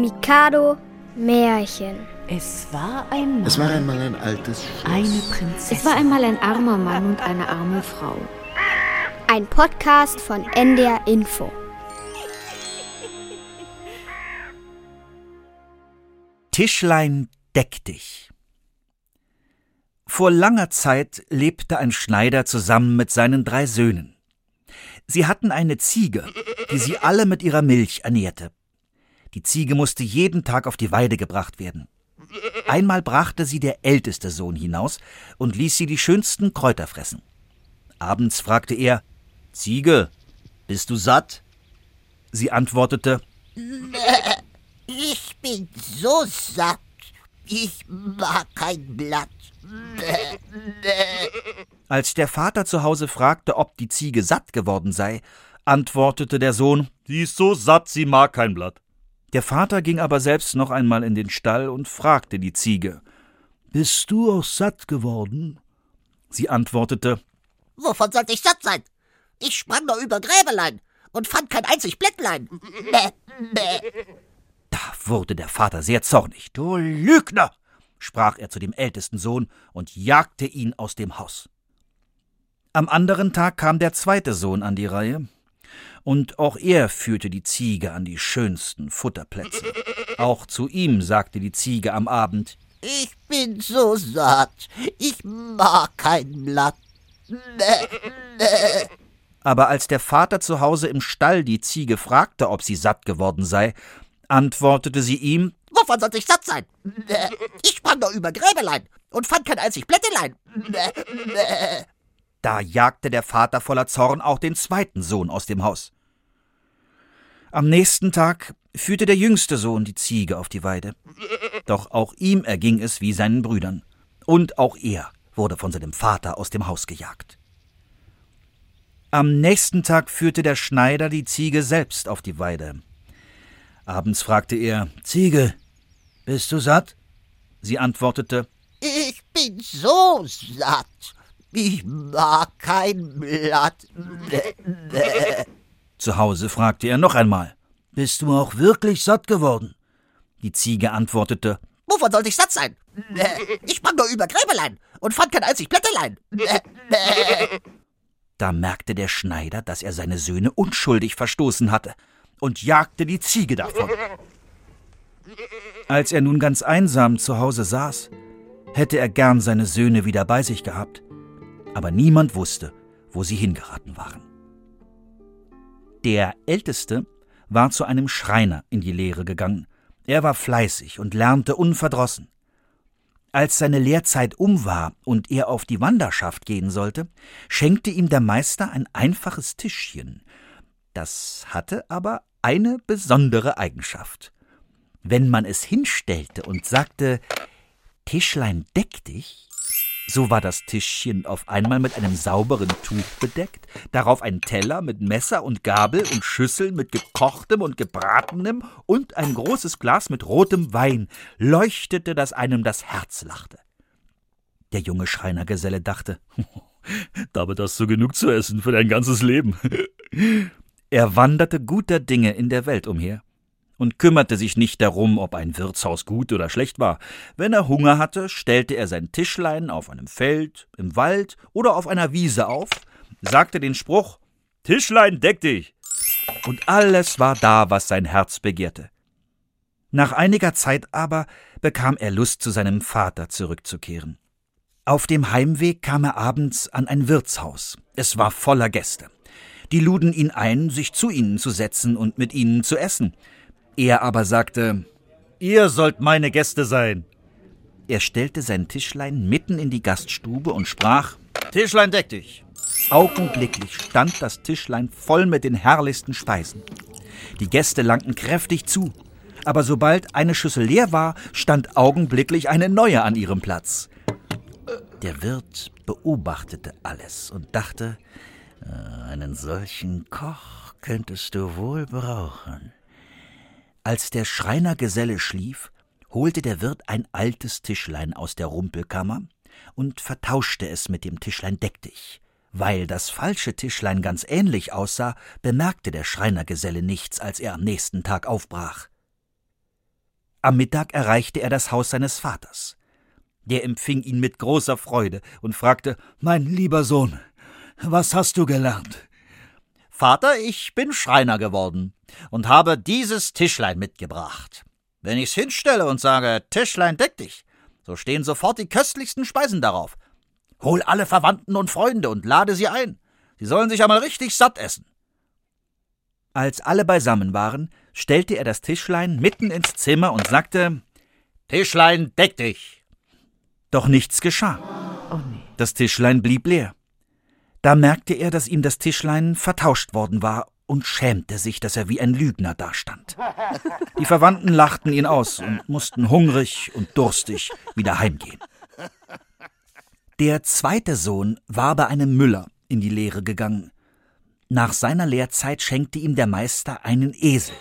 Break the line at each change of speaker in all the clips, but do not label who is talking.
Mikado Märchen.
Es war einmal.
Es war einmal ein altes Schloss.
Eine Prinzessin.
Es war einmal ein armer Mann und eine arme Frau.
Ein Podcast von NDR Info.
Tischlein deck dich. Vor langer Zeit lebte ein Schneider zusammen mit seinen drei Söhnen. Sie hatten eine Ziege, die sie alle mit ihrer Milch ernährte. Die Ziege musste jeden Tag auf die Weide gebracht werden. Einmal brachte sie der älteste Sohn hinaus und ließ sie die schönsten Kräuter fressen. Abends fragte er Ziege, bist du satt? Sie antwortete
Ich bin so satt. Ich mag kein Blatt.
Als der Vater zu Hause fragte, ob die Ziege satt geworden sei, antwortete der Sohn
Sie ist so satt, sie mag kein Blatt.
Der Vater ging aber selbst noch einmal in den Stall und fragte die Ziege Bist du auch satt geworden? Sie antwortete
Wovon sollte ich satt sein? Ich sprang nur über Gräbelein und fand kein einzig Blättlein. Bäh, bäh.
Da wurde der Vater sehr zornig. Du Lügner! sprach er zu dem ältesten Sohn und jagte ihn aus dem Haus. Am anderen Tag kam der zweite Sohn an die Reihe, und auch er führte die Ziege an die schönsten Futterplätze. Auch zu ihm sagte die Ziege am Abend
Ich bin so satt. Ich mag kein Blatt. Bäh, bäh.
Aber als der Vater zu Hause im Stall die Ziege fragte, ob sie satt geworden sei, antwortete sie ihm
Wovon sollte ich satt sein? Bäh. Ich sprang nur über Gräbelein und fand kein einzig Blättelein.
Da jagte der Vater voller Zorn auch den zweiten Sohn aus dem Haus. Am nächsten Tag führte der jüngste Sohn die Ziege auf die Weide. Doch auch ihm erging es wie seinen Brüdern. Und auch er wurde von seinem Vater aus dem Haus gejagt. Am nächsten Tag führte der Schneider die Ziege selbst auf die Weide. Abends fragte er Ziege, bist du satt? Sie antwortete
Ich bin so satt. Ich mag kein Blatt.
Zu Hause fragte er noch einmal Bist du auch wirklich satt geworden? Die Ziege antwortete
Wovon sollte ich satt sein? Ich sprang nur über Gräbelein und fand kein einzig Blättelein.
Da merkte der Schneider, dass er seine Söhne unschuldig verstoßen hatte und jagte die Ziege davon. Als er nun ganz einsam zu Hause saß, hätte er gern seine Söhne wieder bei sich gehabt, aber niemand wusste, wo sie hingeraten waren. Der Älteste war zu einem Schreiner in die Lehre gegangen. Er war fleißig und lernte unverdrossen. Als seine Lehrzeit um war und er auf die Wanderschaft gehen sollte, schenkte ihm der Meister ein einfaches Tischchen. Das hatte aber eine besondere Eigenschaft. Wenn man es hinstellte und sagte Tischlein deck dich, so war das Tischchen auf einmal mit einem sauberen Tuch bedeckt, darauf ein Teller mit Messer und Gabel und Schüsseln mit gekochtem und gebratenem und ein großes Glas mit rotem Wein leuchtete, dass einem das Herz lachte. Der junge Schreinergeselle dachte,
Damit hast du genug zu essen für dein ganzes Leben.
er wanderte guter Dinge in der Welt umher und kümmerte sich nicht darum, ob ein Wirtshaus gut oder schlecht war. Wenn er Hunger hatte, stellte er sein Tischlein auf einem Feld, im Wald oder auf einer Wiese auf, sagte den Spruch
Tischlein, deck dich!
und alles war da, was sein Herz begehrte. Nach einiger Zeit aber bekam er Lust, zu seinem Vater zurückzukehren. Auf dem Heimweg kam er abends an ein Wirtshaus. Es war voller Gäste. Die luden ihn ein, sich zu ihnen zu setzen und mit ihnen zu essen. Er aber sagte,
Ihr sollt meine Gäste sein.
er stellte sein Tischlein mitten in die Gaststube und sprach,
Tischlein, deck dich!
Augenblicklich stand das Tischlein voll mit den herrlichsten Speisen. Die Gäste langten kräftig zu, aber sobald eine Schüssel leer war, stand augenblicklich eine neue an ihrem Platz. Der Wirt beobachtete alles und dachte, "Äh, einen solchen Koch könntest du wohl brauchen. Als der Schreinergeselle schlief, holte der Wirt ein altes Tischlein aus der Rumpelkammer und vertauschte es mit dem Tischlein deck dich. Weil das falsche Tischlein ganz ähnlich aussah, bemerkte der Schreinergeselle nichts, als er am nächsten Tag aufbrach. Am Mittag erreichte er das Haus seines Vaters. Der empfing ihn mit großer Freude und fragte
Mein lieber Sohn, was hast du gelernt?
Vater, ich bin Schreiner geworden und habe dieses Tischlein mitgebracht. Wenn ich's hinstelle und sage, Tischlein deck dich, so stehen sofort die köstlichsten Speisen darauf. Hol alle Verwandten und Freunde und lade sie ein. Sie sollen sich einmal richtig satt essen.
Als alle beisammen waren, stellte er das Tischlein mitten ins Zimmer und sagte
Tischlein, deck dich.
Doch nichts geschah.
Oh nee.
Das Tischlein blieb leer. Da merkte er, dass ihm das Tischlein vertauscht worden war und schämte sich, dass er wie ein Lügner dastand. Die Verwandten lachten ihn aus und mussten hungrig und durstig wieder heimgehen. Der zweite Sohn war bei einem Müller in die Lehre gegangen. Nach seiner Lehrzeit schenkte ihm der Meister einen Esel.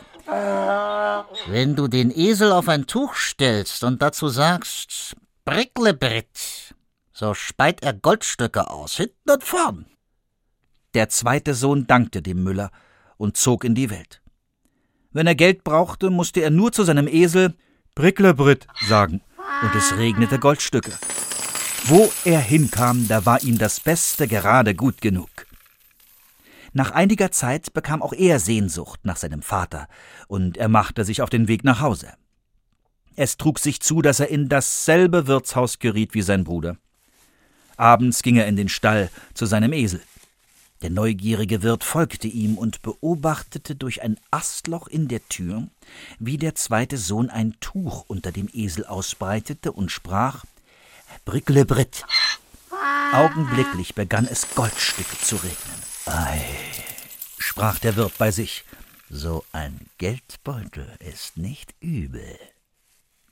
Wenn du den Esel auf ein Tuch stellst und dazu sagst, Bricklebrit, so speit er Goldstücke aus, hinten und vorn.
Der zweite Sohn dankte dem Müller und zog in die Welt. Wenn er Geld brauchte, musste er nur zu seinem Esel Bricklebrit sagen, und es regnete Goldstücke. Wo er hinkam, da war ihm das Beste gerade gut genug. Nach einiger Zeit bekam auch er Sehnsucht nach seinem Vater, und er machte sich auf den Weg nach Hause. Es trug sich zu, dass er in dasselbe Wirtshaus geriet wie sein Bruder. Abends ging er in den Stall zu seinem Esel. Der neugierige Wirt folgte ihm und beobachtete durch ein Astloch in der Tür, wie der zweite Sohn ein Tuch unter dem Esel ausbreitete und sprach Bricklebrit. Augenblicklich begann es Goldstücke zu regnen. Ei, sprach der Wirt bei sich, so ein Geldbeutel ist nicht übel.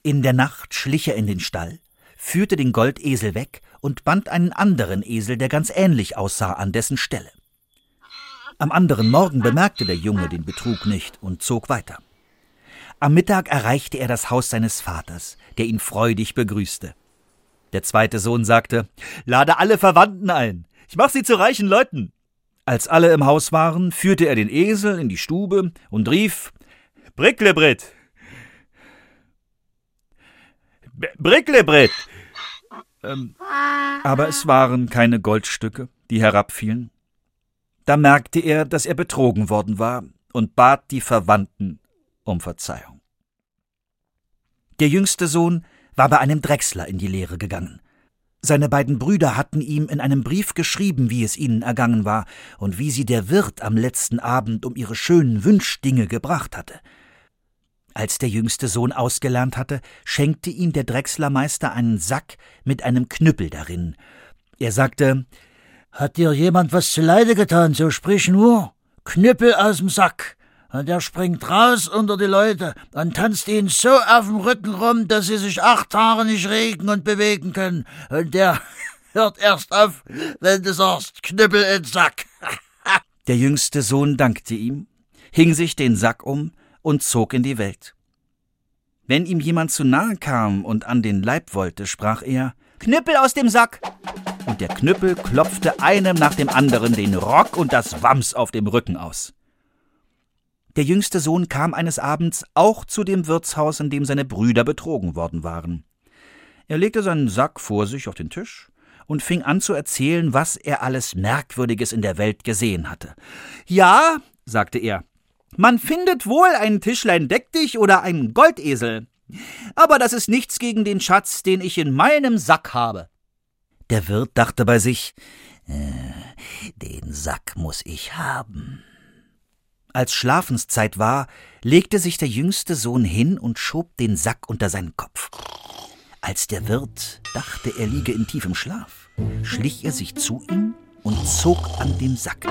In der Nacht schlich er in den Stall, führte den Goldesel weg und band einen anderen Esel, der ganz ähnlich aussah, an dessen Stelle. Am anderen Morgen bemerkte der Junge den Betrug nicht und zog weiter. Am Mittag erreichte er das Haus seines Vaters, der ihn freudig begrüßte. Der zweite Sohn sagte Lade alle Verwandten ein. Ich mach sie zu reichen Leuten. Als alle im Haus waren, führte er den Esel in die Stube und rief Bricklebrit. Bricklebrit. Ähm, aber es waren keine Goldstücke, die herabfielen. Da merkte er, dass er betrogen worden war und bat die Verwandten um Verzeihung. Der jüngste Sohn war bei einem Drechsler in die Lehre gegangen. Seine beiden Brüder hatten ihm in einem Brief geschrieben, wie es ihnen ergangen war und wie sie der Wirt am letzten Abend um ihre schönen Wünschdinge gebracht hatte. Als der jüngste Sohn ausgelernt hatte, schenkte ihm der Drechslermeister einen Sack mit einem Knüppel darin. Er sagte,
Hat dir jemand was zuleide getan, so sprich nur. Knüppel aus dem Sack. Und er springt raus unter die Leute und tanzt ihnen so auf dem Rücken rum, dass sie sich acht Tage nicht regen und bewegen können. Und der hört erst auf, wenn du sagst, Knüppel in Sack.
der jüngste Sohn dankte ihm, hing sich den Sack um und zog in die Welt. Wenn ihm jemand zu nahe kam und an den Leib wollte, sprach er Knüppel aus dem Sack. Und der Knüppel klopfte einem nach dem anderen den Rock und das Wams auf dem Rücken aus. Der jüngste Sohn kam eines Abends auch zu dem Wirtshaus, in dem seine Brüder betrogen worden waren. Er legte seinen Sack vor sich auf den Tisch und fing an zu erzählen, was er alles Merkwürdiges in der Welt gesehen hatte. Ja, sagte er, man findet wohl ein Tischlein deck dich oder einen Goldesel. Aber das ist nichts gegen den Schatz, den ich in meinem Sack habe. Der Wirt dachte bei sich, äh, den Sack muss ich haben. Als Schlafenszeit war, legte sich der jüngste Sohn hin und schob den Sack unter seinen Kopf. Als der Wirt dachte, er liege in tiefem Schlaf, schlich er sich zu ihm und zog an dem Sack.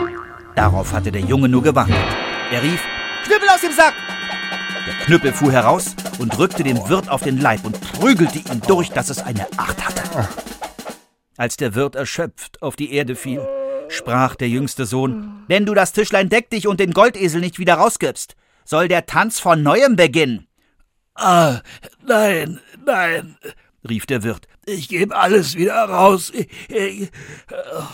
Darauf hatte der Junge nur gewartet. Er rief, Knüppel aus dem Sack! Der Knüppel fuhr heraus und drückte dem Wirt auf den Leib und prügelte ihn durch, dass es eine Acht hatte. Als der Wirt erschöpft auf die Erde fiel, sprach der jüngste Sohn, wenn du das Tischlein deck dich und den Goldesel nicht wieder rausgibst, soll der Tanz von neuem beginnen.
Ah, nein, nein, rief der Wirt, ich gebe alles wieder raus. Ich, ich, oh.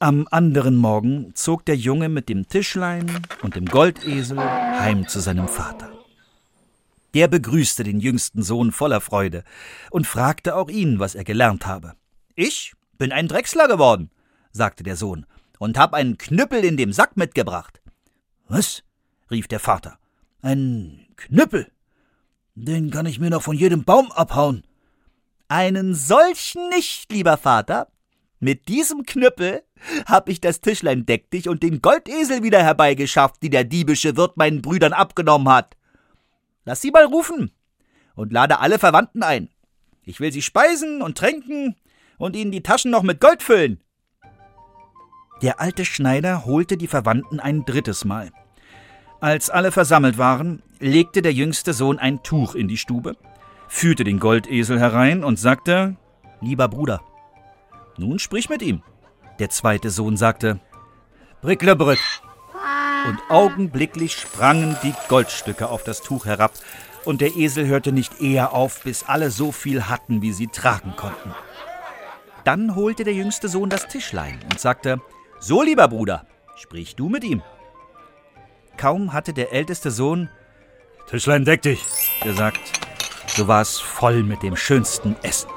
Am anderen Morgen zog der Junge mit dem Tischlein und dem Goldesel heim zu seinem Vater. Der begrüßte den jüngsten Sohn voller Freude und fragte auch ihn, was er gelernt habe.
Ich bin ein Drechsler geworden, sagte der Sohn, und hab einen Knüppel in dem Sack mitgebracht.
Was? rief der Vater. Ein Knüppel? Den kann ich mir noch von jedem Baum abhauen.
Einen solchen nicht, lieber Vater. Mit diesem Knüppel hab ich das Tischlein deck dich und den Goldesel wieder herbeigeschafft, die der diebische Wirt meinen Brüdern abgenommen hat. Lass sie mal rufen und lade alle Verwandten ein. Ich will sie speisen und tränken und ihnen die Taschen noch mit Gold füllen.
Der alte Schneider holte die Verwandten ein drittes Mal. Als alle versammelt waren, legte der jüngste Sohn ein Tuch in die Stube, führte den Goldesel herein und sagte Lieber Bruder, nun sprich mit ihm. Der zweite Sohn sagte Bricklebrück. Und augenblicklich sprangen die Goldstücke auf das Tuch herab, und der Esel hörte nicht eher auf, bis alle so viel hatten, wie sie tragen konnten. Dann holte der jüngste Sohn das Tischlein und sagte So, lieber Bruder, sprich du mit ihm. Kaum hatte der älteste Sohn
Tischlein, deck dich,
gesagt, so war es voll mit dem schönsten Essen.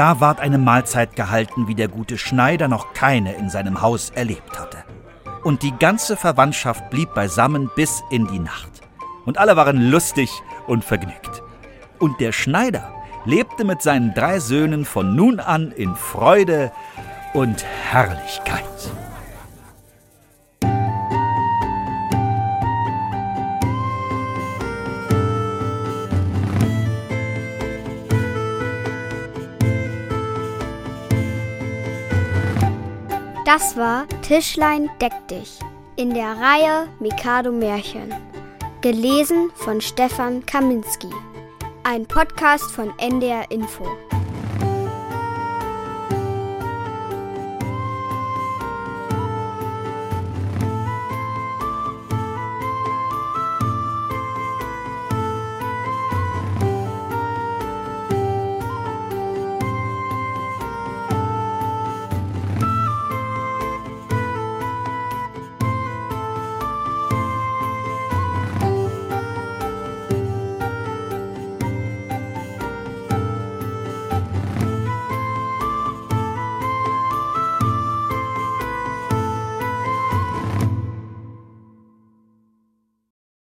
Da ward eine Mahlzeit gehalten, wie der gute Schneider noch keine in seinem Haus erlebt hatte. Und die ganze Verwandtschaft blieb beisammen bis in die Nacht. Und alle waren lustig und vergnügt. Und der Schneider lebte mit seinen drei Söhnen von nun an in Freude und Herrlichkeit.
Das war Tischlein deck dich in der Reihe Mikado Märchen. Gelesen von Stefan Kaminski. Ein Podcast von NDR Info.